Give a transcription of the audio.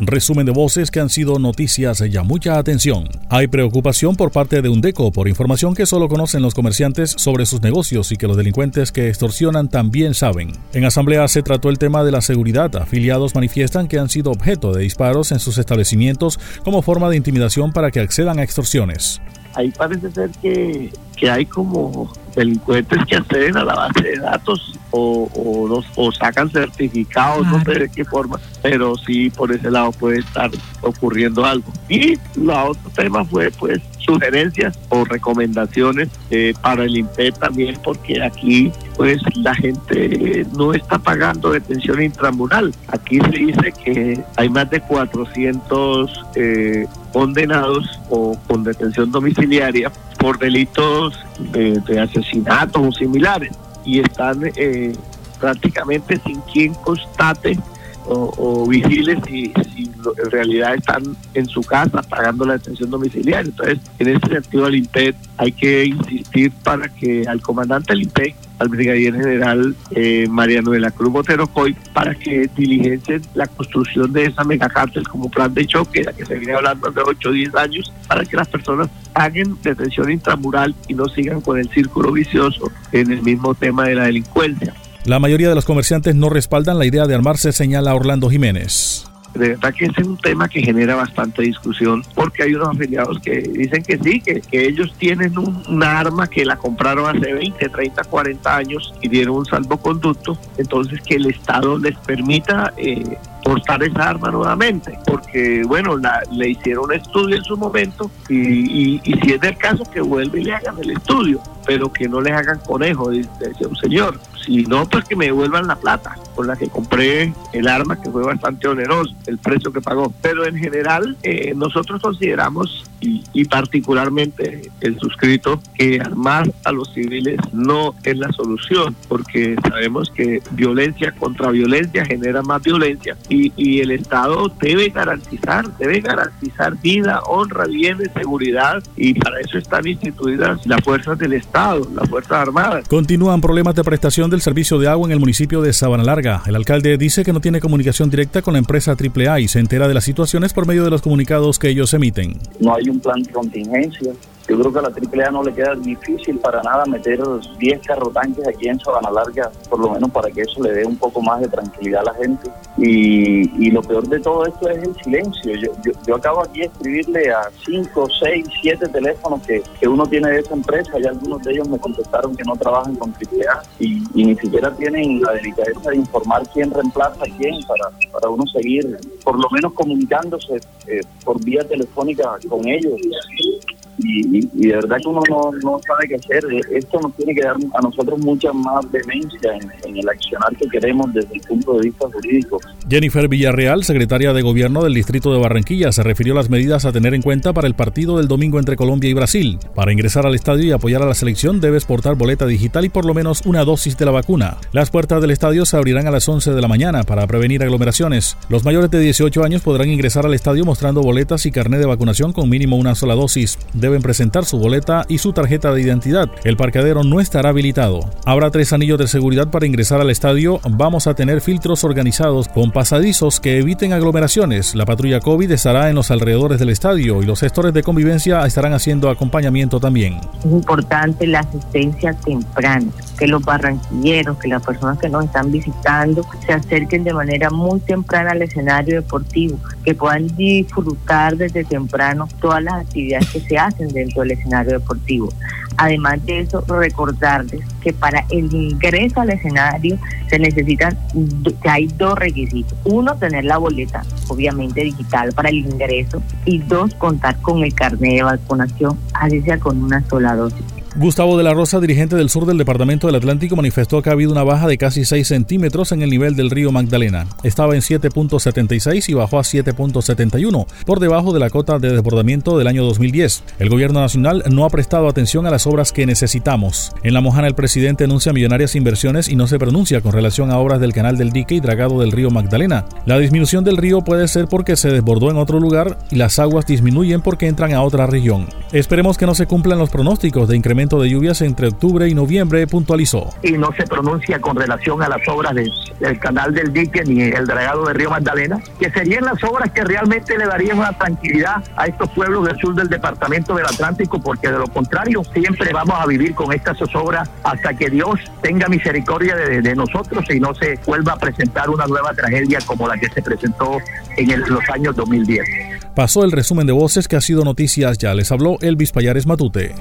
Resumen de voces que han sido noticias ya mucha atención. Hay preocupación por parte de Undeco por información que solo conocen los comerciantes sobre sus negocios y que los delincuentes que extorsionan también saben. En asamblea se trató el tema de la seguridad. Afiliados manifiestan que han sido objeto de disparos en sus establecimientos como forma de intimidación para que accedan a extorsiones. Ahí parece ser que, que hay como delincuentes que acceden a la base de datos o, o, sacan certificados, no sé de qué forma, pero sí por ese lado puede estar ocurriendo algo. Y la otro tema fue pues sugerencias o recomendaciones eh, para el INPE también, porque aquí pues la gente no está pagando detención intramural. Aquí se dice que hay más de 400 eh, condenados o con detención domiciliaria por delitos de, de asesinatos o similares y están eh, prácticamente sin quien constate o, vigile si, si, en realidad están en su casa pagando la detención domiciliaria. Entonces, en ese sentido, al INPED hay que insistir para que al comandante del INPED al brigadier general eh, Mariano de la Cruz Botero Coy para que diligencien la construcción de esa megacárcel como plan de choque, la que se viene hablando de 8 o 10 años, para que las personas paguen detención intramural y no sigan con el círculo vicioso en el mismo tema de la delincuencia. La mayoría de los comerciantes no respaldan la idea de armarse, señala Orlando Jiménez. De verdad que ese es un tema que genera bastante discusión porque hay unos afiliados que dicen que sí, que, que ellos tienen un, una arma que la compraron hace 20, 30, 40 años y dieron un salvoconducto, entonces que el Estado les permita eh, portar esa arma nuevamente, porque bueno, la, le hicieron un estudio en su momento y, y, si es del caso que vuelve y le hagan el estudio, pero que no les hagan conejo, dice un señor, si no, pues que me devuelvan la plata con la que compré el arma, que fue bastante oneroso el precio que pagó. Pero en general, eh, nosotros consideramos, y, y, particularmente el suscrito, que armar a los civiles no es la solución, porque sabemos que violencia contra violencia genera más violencia y, y el Estado debe garantizar, debe garantizar vida, honra, bienes, seguridad, y para eso están instituidas las fuerzas del Estado, las Fuerzas Armadas. Continúan problemas de prestación del servicio de agua en el municipio de Sabana Larga. El alcalde dice que no tiene comunicación directa con la empresa AAA y se entera de las situaciones por medio de los comunicados que ellos emiten. No hay un plan de contingencia. Yo creo que a la AAA no le queda difícil para nada meter 10 carrotanques aquí en Sabana Larga, por lo menos para que eso le dé un poco más de tranquilidad a la gente. Y, y lo peor de todo esto es el silencio. Yo, yo, yo acabo aquí de escribirle a 5, 6, 7 teléfonos que, que, uno tiene de esa empresa y algunos de ellos me contestaron que no trabajan con AAA y, y ni siquiera tienen la delicadeza de informar quién reemplaza a quién para, para uno seguir por lo menos comunicándose eh, por vía telefónica con ellos. Y, de verdad que uno no, sabe qué hacer. Esto nos tiene que dar a nosotros mucha más demencia en, el accionar que queremos desde el punto de vista jurídico. Jennifer Villarreal, secretaria de Gobierno del Distrito de Barranquilla, se refirió a las medidas a tener en cuenta para el partido del domingo entre Colombia y Brasil. Para ingresar al estadio y apoyar a la selección debes portar boleta digital y por lo menos una dosis de la vacuna. Las puertas del estadio se abrirán a las 11 de la mañana para prevenir aglomeraciones. Los mayores de 18 años podrán ingresar al estadio mostrando boletas y carnet de vacunación con mínimo una sola dosis. Deben presentar su boleta y su tarjeta de identidad. El parqueadero no estará habilitado. Habrá tres anillos de seguridad para ingresar al estadio. Vamos a tener filtros organizados con pasadizos que eviten aglomeraciones. La patrulla COVID estará en los alrededores del estadio y los gestores de convivencia estarán haciendo acompañamiento también. Es importante la asistencia temprana, que los barranquilleros, que las personas que nos están visitando se acerquen de manera muy temprana al escenario deportivo, que puedan disfrutar desde temprano todas las actividades que se hacen dentro del escenario deportivo. Además de eso, recordarles que para el ingreso al escenario se necesitan, hay dos requisitos. Uno, tener la boleta, obviamente digital para el ingreso, y dos, contar con el carnet de vacunación, así sea con una sola dosis. Gustavo de la Rosa, dirigente del sur del Departamento del Atlántico, manifestó que ha habido una baja de casi 6 centímetros en el nivel del río Magdalena. Estaba en 7.76 y bajó a 7.71, por debajo de la cota de desbordamiento del año 2010. El gobierno nacional no ha prestado atención a las obras que necesitamos. En La Mojana el presidente anuncia millonarias inversiones y no se pronuncia con relación a obras del canal del dique y dragado del río Magdalena. La disminución del río puede ser porque se desbordó en otro lugar y las aguas disminuyen porque entran a otra región. Esperemos que no se cumplan los pronósticos de incremento incremento de lluvias entre octubre y noviembre, puntualizó. Y no se pronuncia con relación a las obras del canal del dique ni el dragado de Río Magdalena, que serían las obras que realmente le darían una tranquilidad a estos pueblos del sur del departamento del Atlántico, porque de lo contrario siempre vamos a vivir con estas zozobras hasta que Dios tenga misericordia de, de nosotros y no se vuelva a presentar una nueva tragedia como la que se presentó en el, los años 2010. Pasó el resumen de voces que ha sido noticias ya. Les habló Elvis Payares Matute.